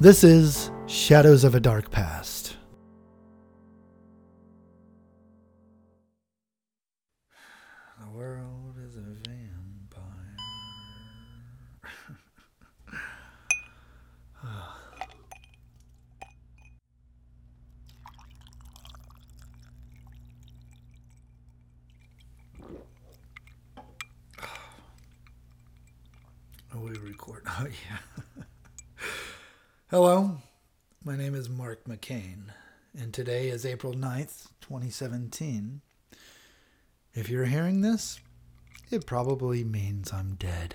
This is Shadows of a Dark Past. Hello, my name is Mark McCain, and today is April 9th, 2017. If you're hearing this, it probably means I'm dead.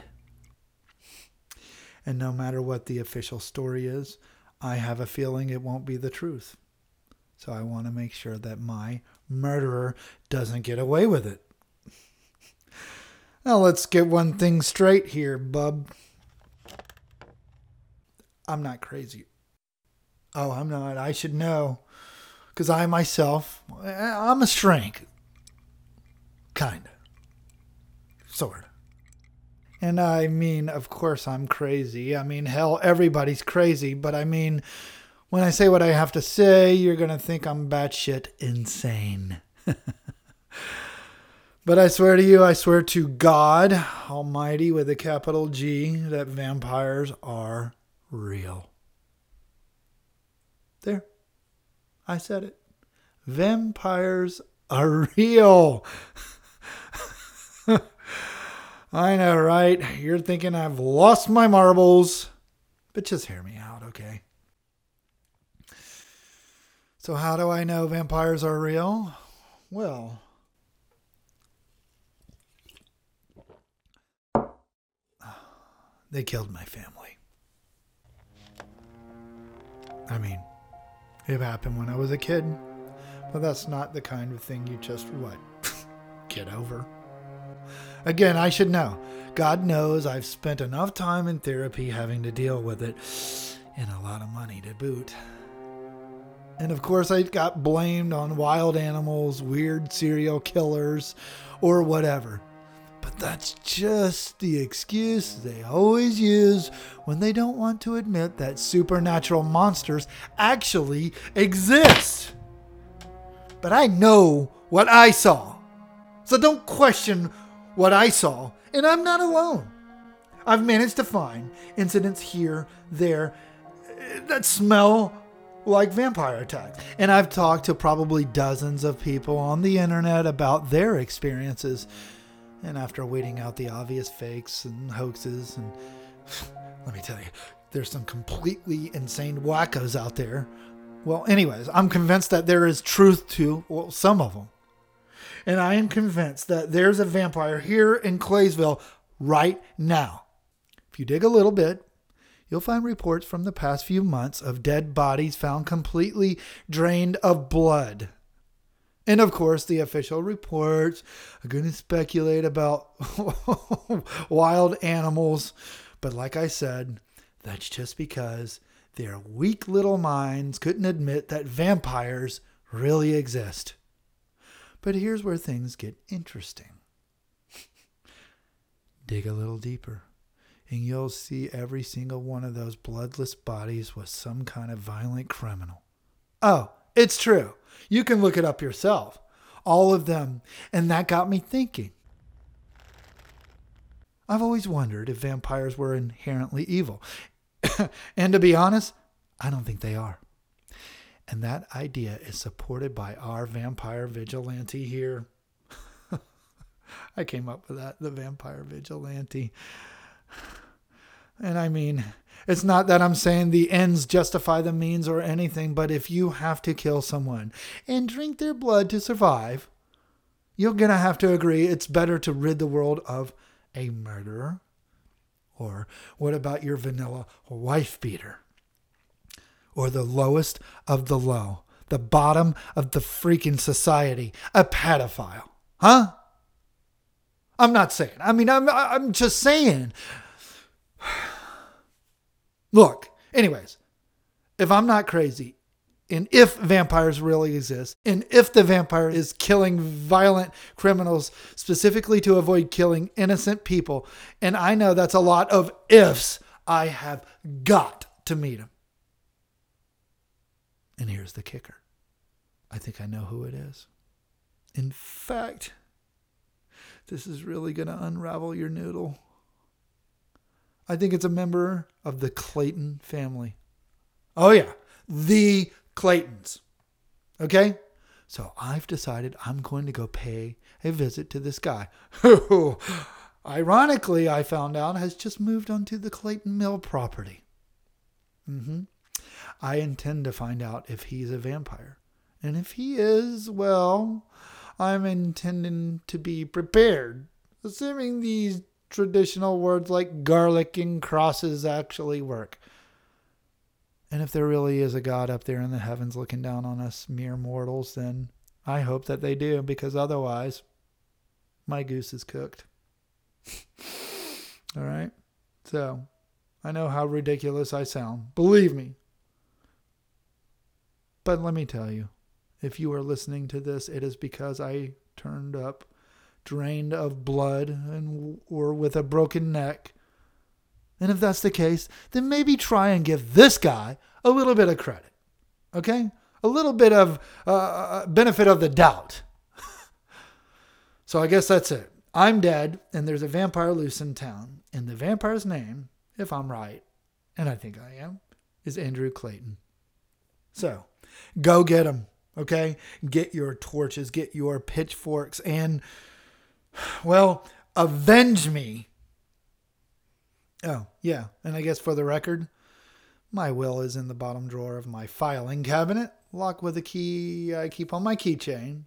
And no matter what the official story is, I have a feeling it won't be the truth. So I want to make sure that my murderer doesn't get away with it. Now let's get one thing straight here, bub. I'm not crazy. Oh, I'm not. I should know. Because I myself, eh, I'm a shrink. Kind of. Sort of. And I mean, of course, I'm crazy. I mean, hell, everybody's crazy. But I mean, when I say what I have to say, you're going to think I'm batshit insane. But I swear to you, I swear to God Almighty with a capital G, that vampires are real. There. I said it. Vampires are real. I know, right? You're thinking I've lost my marbles. But just hear me out, okay? So, how do I know vampires are real? Well, they killed my family. I mean, it happened when I was a kid, but that's not the kind of thing you just, what, get over. Again, I should know. God knows I've spent enough time in therapy having to deal with it, and a lot of money to boot. And of course, I got blamed on wild animals, weird serial killers, or whatever. But that's just the excuse they always use when they don't want to admit that supernatural monsters actually exist. But I know what I saw. So don't question what I saw, and I'm not alone. I've managed to find incidents here, there, eh, that smell like vampire attacks. And I've talked to probably dozens of people on the internet about their experiences. And after weeding out the obvious fakes and hoaxes, and let me tell you, there's some completely insane wackos out there. Well, anyways, I'm convinced that there is truth to well, some of them. And I am convinced that there's a vampire here in Claysville right now. If you dig a little bit, you'll find reports from the past few months of dead bodies found completely drained of blood. And of course, the official reports are going to speculate about wild animals. But like I said, that's just because their weak little minds couldn't admit that vampires really exist. But here's where things get interesting. Dig a little deeper, and you'll see every single one of those bloodless bodies was some kind of violent criminal. Oh, it's true. You can look it up yourself. All of them. And that got me thinking. I've always wondered if vampires were inherently evil. and to be honest, I don't think they are. And that idea is supported by our vampire vigilante here. I came up with that, the vampire vigilante. And I mean, it's not that I'm saying the ends justify the means or anything, but if you have to kill someone and drink their blood to survive, you're going to have to agree it's better to rid the world of a murderer. Or what about your vanilla wife beater? Or the lowest of the low, the bottom of the freaking society, a pedophile? Huh? I'm not saying. I mean, I'm, I'm just saying. Look, anyways, if I'm not crazy, and if vampires really exist, and if the vampire is killing violent criminals specifically to avoid killing innocent people, and I know that's a lot of ifs, I have got to meet him. And here's the kicker I think I know who it is. In fact, this is really going to unravel your noodle. I think it's a member of the Clayton family. Oh, yeah, the Claytons. Okay? So I've decided I'm going to go pay a visit to this guy who, ironically, I found out has just moved onto the Clayton Mill property. Mm-hmm. I intend to find out if he's a vampire. And if he is, well, I'm intending to be prepared, assuming these traditional words like garlic and crosses actually work. And if there really is a God up there in the heavens looking down on us mere mortals, then I hope that they do, because otherwise, my goose is cooked. All right? So, I know how ridiculous I sound. Believe me. But let me tell you, if you are listening to this, it is because I turned up drained of blood and or with a broken neck. And if that's the case, then maybe try and give this guy a little bit of credit. Okay? A little bit of uh, uh benefit of the doubt. so I guess that's it. I'm dead, and there's a vampire loose in town. And the vampire's name, if I'm right, and I think I am, is Andrew Clayton. So go get him. Okay? Get your torches, get your pitchforks, and well, avenge me. Oh, yeah. And I guess for the record, my will is in the bottom drawer of my filing cabinet, locked with a key I keep on my keychain.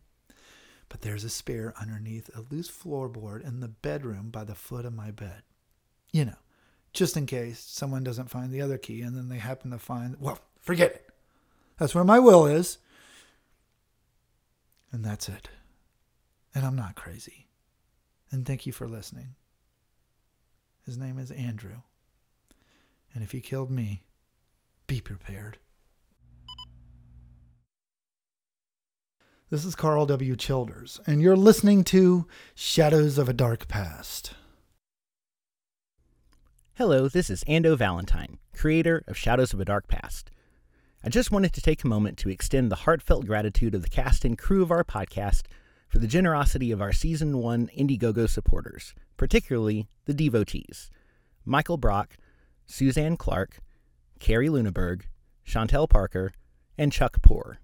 But there's a spare underneath a loose floorboard in the bedroom by the foot of my bed. You know, just in case someone doesn't find the other key and then they happen to find, well, forget it. That's where my will is. And that's it. And I'm not crazy and thank you for listening. His name is Andrew. And if he killed me, be prepared. This is Carl W. Childers, and you're listening to Shadows of a Dark Past. Hello, this is Ando Valentine, creator of Shadows of a Dark Past. I just wanted to take a moment to extend the heartfelt gratitude of the cast and crew of our podcast for the generosity of our Season 1 Indiegogo supporters, particularly the devotees Michael Brock, Suzanne Clark, Carrie Luneberg, Chantel Parker, and Chuck Poor.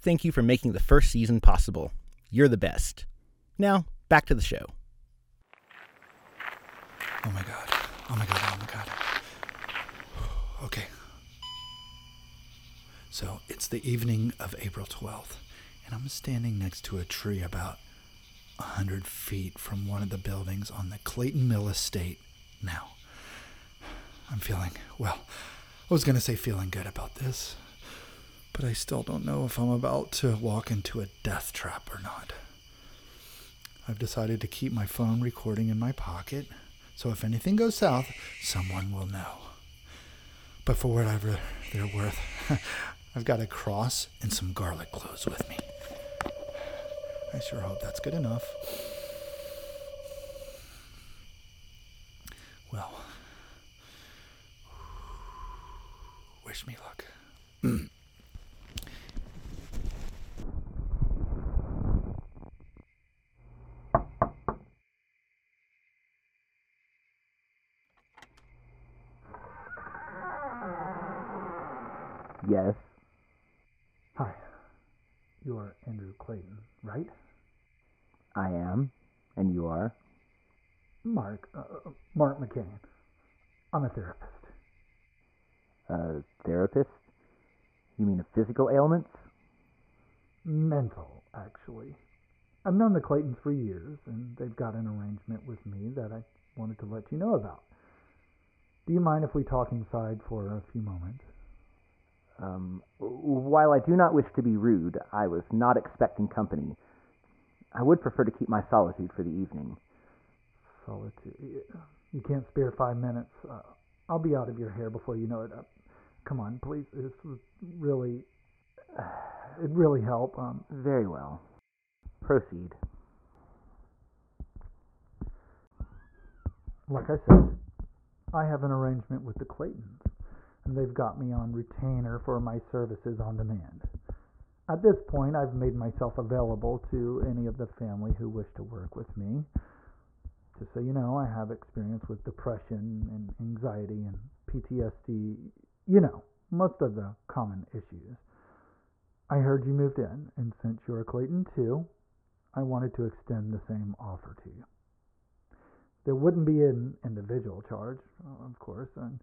Thank you for making the first season possible. You're the best. Now, back to the show. Oh my god. Oh my god. Oh my god. Okay. So it's the evening of April 12th and I'm standing next to a tree about a hundred feet from one of the buildings on the Clayton Mill estate now. I'm feeling, well, I was going to say feeling good about this, but I still don't know if I'm about to walk into a death trap or not. I've decided to keep my phone recording in my pocket, so if anything goes south, someone will know. But for whatever they're worth, I've got a cross and some garlic cloves with me. I sure hope that's good enough. Well, wish me luck. yes. Hi. You're Andrew Clayton, right? I am. And you are? Mark. Uh, uh, Mark McCain. I'm a therapist. A therapist? You mean physical ailments? Mental, actually. I've known the Claytons for years, and they've got an arrangement with me that I wanted to let you know about. Do you mind if we talk inside for a few moments? Um, while I do not wish to be rude, I was not expecting company. I would prefer to keep my solitude for the evening. Solitude. You can't spare five minutes. Uh, I'll be out of your hair before you know it. Uh, come on, please. This would really, it really help. Um, Very well. Proceed. Like I said, I have an arrangement with the Claytons. and they've got me on retainer for my services on demand. At this point, I've made myself available to any of the family who wish to work with me. Just so you know, I have experience with depression and anxiety and PTSD, you know, most of the common issues. I heard you moved in, and since you're a Clayton too, I wanted to extend the same offer to you. There wouldn't be an individual charge, of course, and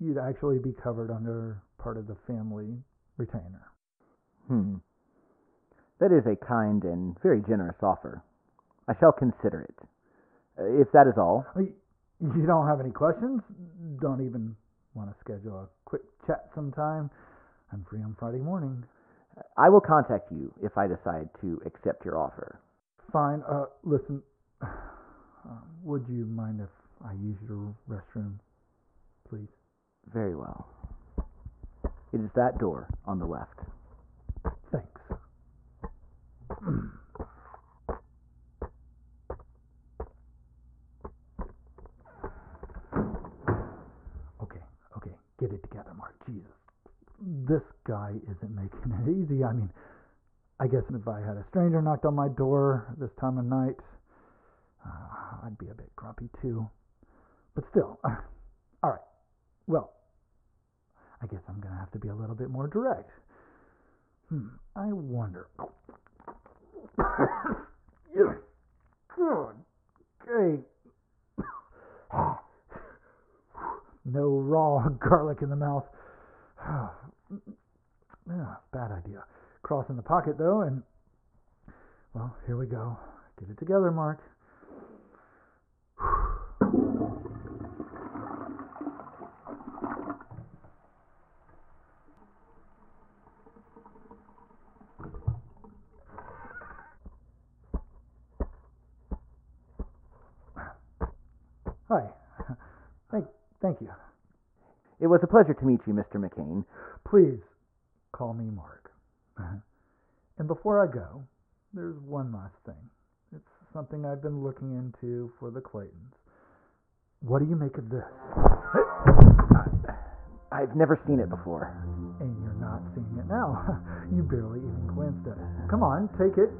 you'd actually be covered under part of the family retainer. Hmm. That is a kind and very generous offer. I shall consider it. Uh, if that is all. You don't have any questions? Don't even want to schedule a quick chat sometime? I'm free on Friday morning. I will contact you if I decide to accept your offer. Fine. Uh, listen, uh, would you mind if I use your restroom, please? Very well. It is that door on the left. Thanks. okay, okay, get it together, Mark. Jesus. Isn't making it easy. I mean, I guess if I had a stranger knocked on my door this time of night, uh, I'd be a bit grumpy too. But still, all right. Well, I guess I'm going to have to be a little bit more direct. Hmm, I wonder. Good. Okay. no raw garlic in the mouth. yeah, bad idea. Cross in the pocket though, and well, here we go. Get it together, Mark. Hi. Thank, thank you. It was a pleasure to meet you, Mr. McCain. Please call me Mark. and before I go, there's one last thing. It's something I've been looking into for the Claytons. What do you make of this? I've never seen it before. And you're not seeing it now. you barely even glanced at it. Come on, take it.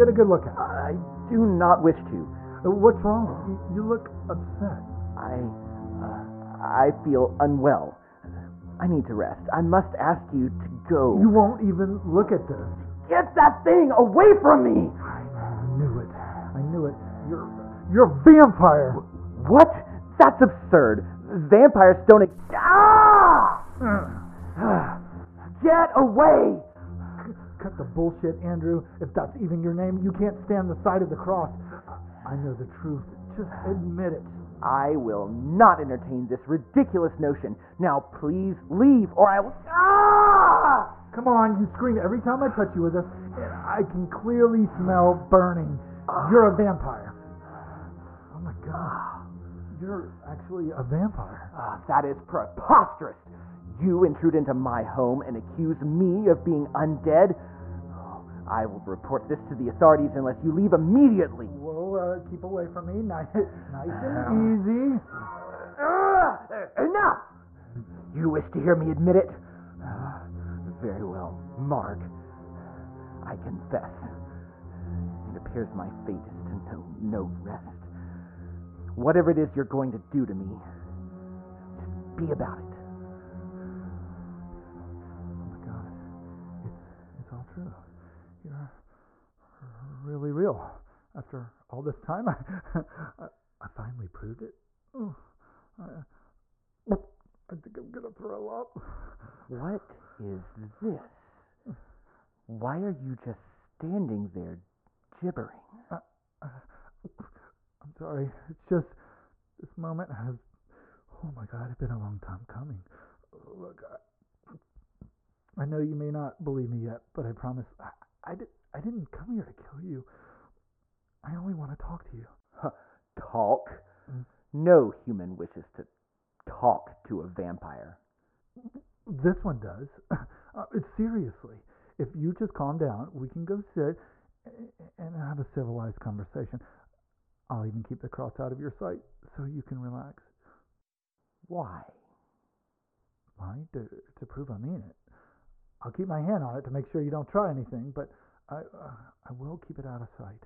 Get a good look at it. I do not wish to. Uh, What's wrong? You, you look upset. I. Uh, I feel unwell. I need to rest. I must ask you to go. You won't even look at this. Get that thing away from me! I knew it. I knew it. You're you're a vampire. What? That's absurd. Vampires don't. Ex- ah! Get away! Cut the bullshit, Andrew. If that's even your name, you can't stand the sight of the cross. I know the truth. Just admit it. I will not entertain this ridiculous notion. Now, please leave, or I will. Ah! Come on, you scream every time I touch you with this, and I can clearly smell burning. You're a vampire. Oh my god. You're actually a vampire. Ah, that is preposterous. You intrude into my home and accuse me of being undead. Oh, I will report this to the authorities unless you leave immediately. Whoa, uh, keep away from me. Nice, nice and easy. Ah, enough! You wish to hear me admit it? Very well, Mark. I confess. It appears my fate is to know no rest. Whatever it is you're going to do to me, just be about it. Oh my god. It's, it's all true. You're really real. After all this time, I, I, I finally proved it. Oh, I, I think I'm gonna throw up. What is this? Why are you just standing there gibbering? I'm sorry. It's just this moment has. Oh my God! It's been a long time coming. Look, I, I know you may not believe me yet, but I promise I, I, did, I didn't come here to kill you. I only want to talk to you. Talk? Mm. No human wishes to talk to a vampire. This one does. Uh, seriously. If you just calm down, we can go sit and have a civilized conversation. I'll even keep the cross out of your sight so you can relax. Why? Why? To, to prove I mean it. I'll keep my hand on it to make sure you don't try anything, but I, uh, I will keep it out of sight.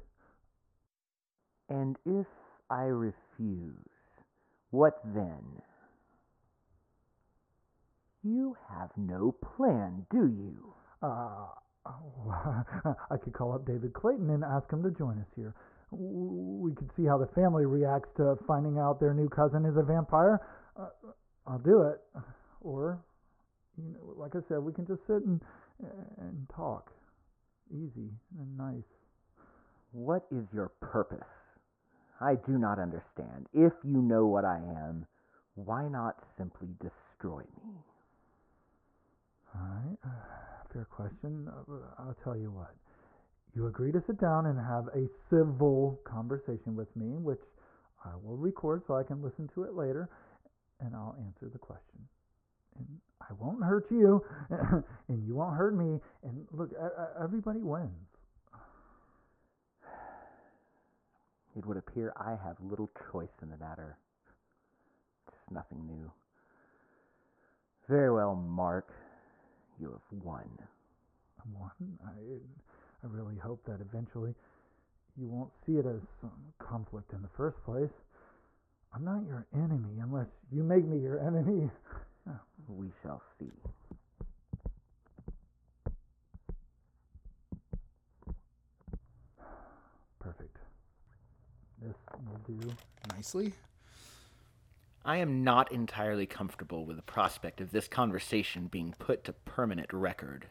And if I refuse, what then? You have no plan, do you? Uh, I could call up David Clayton and ask him to join us here. We could see how the family reacts to finding out their new cousin is a vampire. Uh, I'll do it. Or, you know, like I said, we can just sit and and talk, easy and nice. What is your purpose? I do not understand. If you know what I am, why not simply destroy me? All right, fair question. Uh, I'll tell you what. You agree to sit down and have a civil conversation with me, which I will record so I can listen to it later, and I'll answer the question. And I won't hurt you, and you won't hurt me. And look, everybody wins. It would appear I have little choice in the matter. Just nothing new. Very well, Mark. You have won. Won? I, I really hope that eventually you won't see it as some conflict in the first place. I'm not your enemy unless you make me your enemy. we shall see. Perfect. This will do nicely. I am not entirely comfortable with the prospect of this conversation being put to permanent record.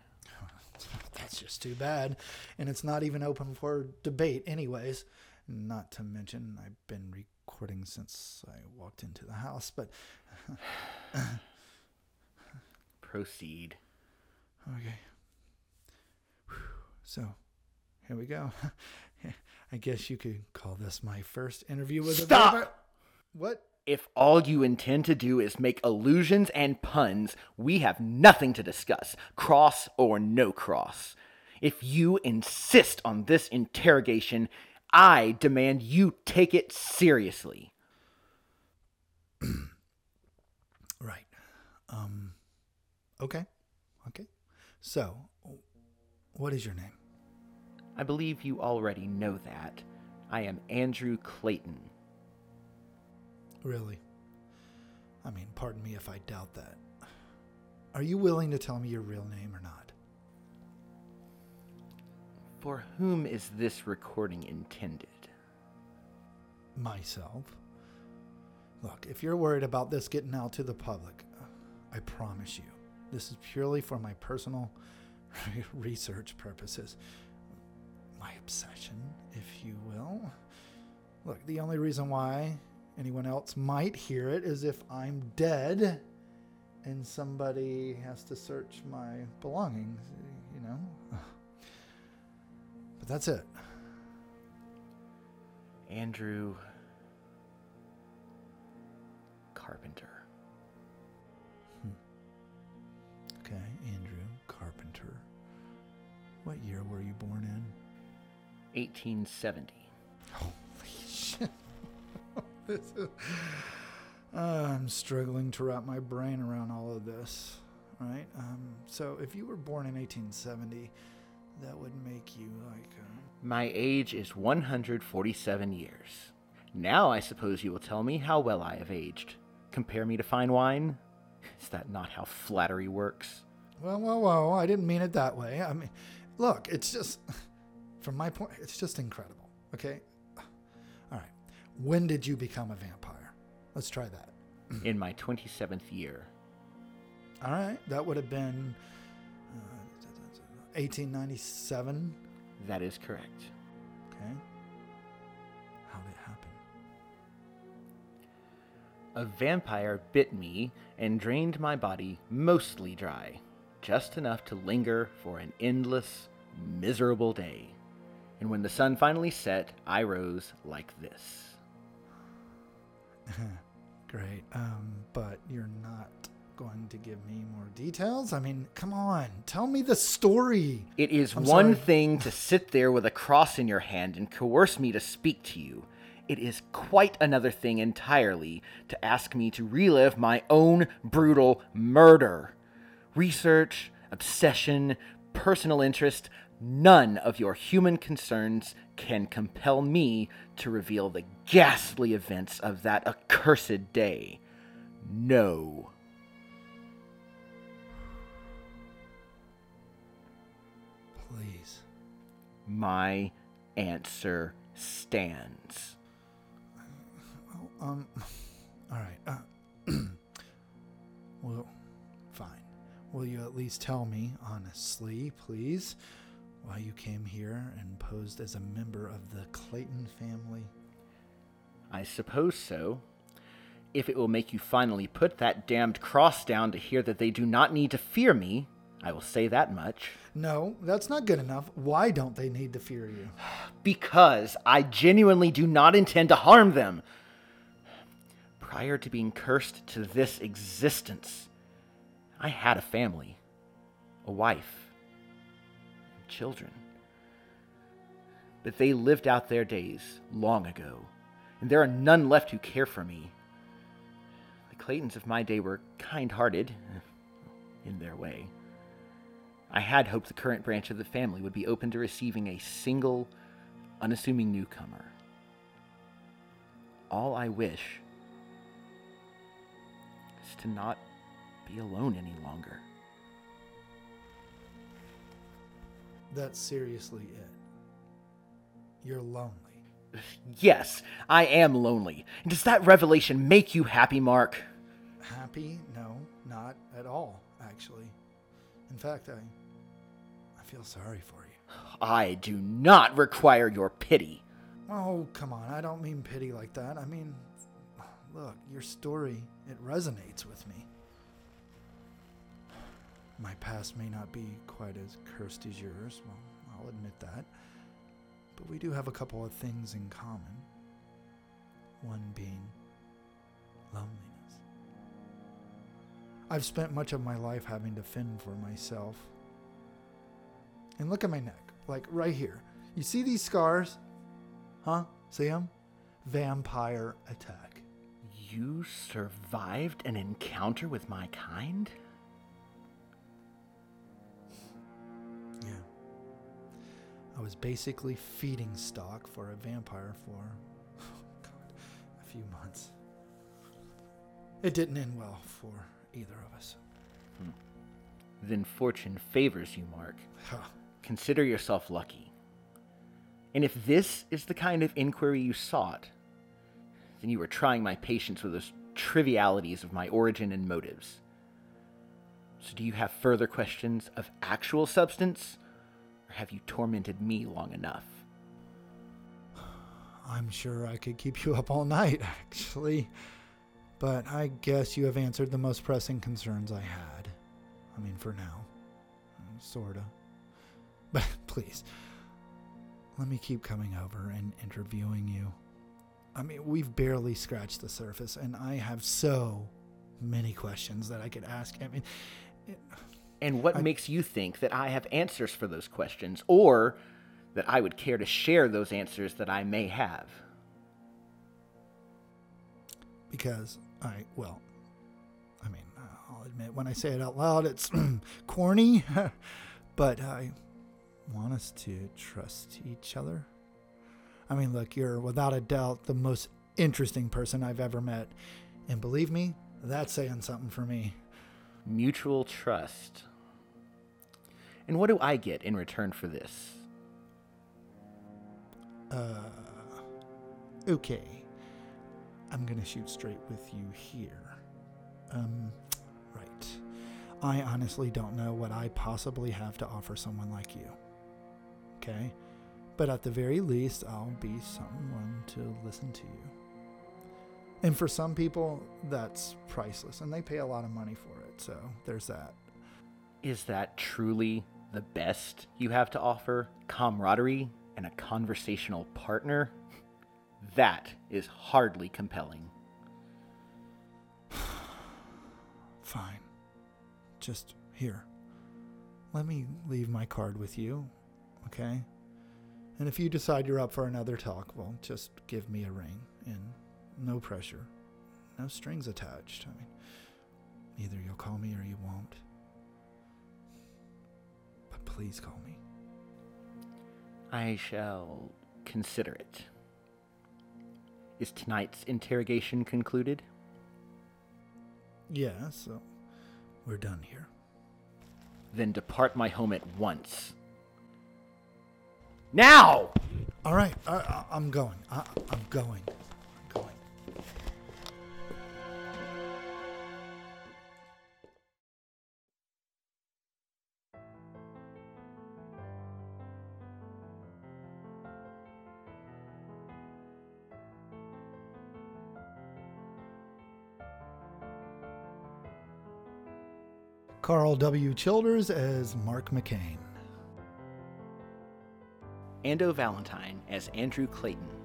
That's just too bad. And it's not even open for debate, anyways. Not to mention, I've been recording since I walked into the house, but. Proceed. Okay. So, here we go. I guess you could call this my first interview with Stop! a What? If all you intend to do is make allusions and puns, we have nothing to discuss, cross or no cross. If you insist on this interrogation, I demand you take it seriously. right. Um okay. Okay. So, what is your name? I believe you already know that. I am Andrew Clayton. Really? I mean, pardon me if I doubt that. Are you willing to tell me your real name or not? For whom is this recording intended? Myself. Look, if you're worried about this getting out to the public, I promise you, this is purely for my personal research purposes. My obsession, if you will. Look, the only reason why anyone else might hear it is if I'm dead and somebody has to search my belongings, you know? But that's it. Andrew Carpenter. Hmm. Okay, Andrew Carpenter. What year were you born in? 1870. I'm struggling to wrap my brain around all of this. Right? Um, so, if you were born in 1870, that would make you like. Uh, My age is 147 years. Now I suppose you will tell me how well I have aged. Compare me to fine wine? Is that not how flattery works? Well, well, well, I didn't mean it that way. I mean, look, it's just, from my point, it's just incredible. Okay? When did you become a vampire? Let's try that. In my 27th year. All right. That would have been uh, 1897. That is correct. Okay. How did it happen? A vampire bit me and drained my body mostly dry, just enough to linger for an endless, miserable day. And when the sun finally set, I rose like this. Great. Um, but you're not going to give me more details? I mean, come on. Tell me the story. It is I'm one sorry. thing to sit there with a cross in your hand and coerce me to speak to you. it is quite another thing entirely to ask me to relive my own brutal murder. Research, obsession, personal interest, none of your human concerns can compel me to reveal the ghastly events of that accursed day. No. Please. My answer stands. Oh, um, all right. Uh, well, fine. Will you at least tell me, honestly, please, why you came here and posed as a member of the Clayton family? I suppose so. If it will make you finally put that damned cross down to hear that they do not need to fear me, I will say that much. No, that's not good enough. Why don't they need to fear you? Because I genuinely do not intend to harm them. Prior to being cursed to this existence, I had a family, a wife, children. But they lived out their days long ago, and there are none left who care for me. The Claytons of my day were kind hearted, in their way. I had hoped the current branch of the family would be open to receiving a single, unassuming newcomer. All I wish is to not be alone any longer. That's seriously it. You're lonely. Yes, I am lonely. Does that revelation make you happy, Mark? Happy? No, not at all, actually. In fact, I I feel sorry for you. I do not require your pity. Oh, come on. I don't mean pity like that. I mean, look, your story, it resonates with me. My past may not be quite as cursed as yours, well, I'll admit that. But we do have a couple of things in common. One being loneliness. I've spent much of my life having to fend for myself. And look at my neck, like right here. You see these scars? Huh? See them? Vampire attack. You survived an encounter with my kind? I was basically feeding stock for a vampire for, oh God, a few months. It didn't end well for either of us. Hmm. Then fortune favors you, Mark. Huh. Consider yourself lucky. And if this is the kind of inquiry you sought, then you are trying my patience with those trivialities of my origin and motives. So, do you have further questions of actual substance, have you tormented me long enough? I'm sure I could keep you up all night, actually. But I guess you have answered the most pressing concerns I had. I mean, for now. Sorta. But please, let me keep coming over and interviewing you. I mean, we've barely scratched the surface, and I have so many questions that I could ask. I mean, it, And what I- makes you think that I have answers for those questions, or that I would care to share those answers that I may have? because I, well, I mean, uh, I'll admit when I say it out loud, it's corny, but I want us to trust each other. I mean, look, you're without a doubt the most interesting person I've ever met. And believe me, that's saying something for me. Mutual trust. And what do I get in return for this? Uh, okay. I'm gonna shoot straight with you here. Um, right. I honestly don't know what I possibly have to offer someone like you. Okay? But at the very least, I'll be someone to listen to you. And for some people, that's priceless, and they pay a lot of money for it, so there's that. Is that truly the best you have to offer? Camaraderie and a conversational partner? That is hardly compelling. Fine. Just here. Let me leave my card with you, okay? And if you decide you're up for another talk, well, just give me a ring and no pressure, no strings attached. I mean, either you'll call me or you won't. Please call me. I shall consider it. Is tonight's interrogation concluded? Yeah, so we're done here. Then depart my home at once. Now! All right, I, I, I'm going. I, I'm going. Carl W. Childers as Mark McCain. Ando Valentine as Andrew Clayton.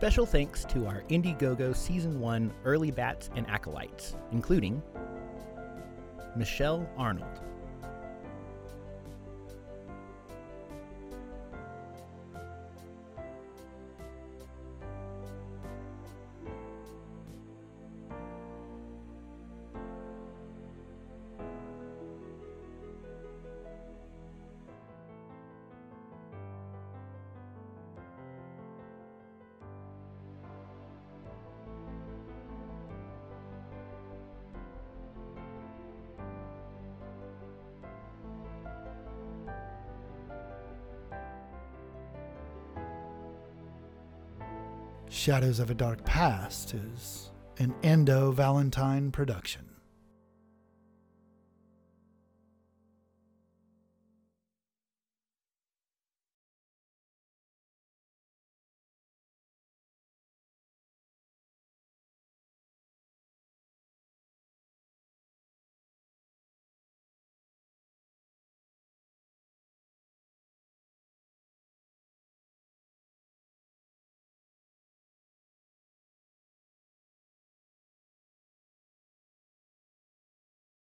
Special thanks to our Indiegogo Season 1 early bats and acolytes, including Michelle Arnold, Shadows of a Dark Past is an Ando Valentine production.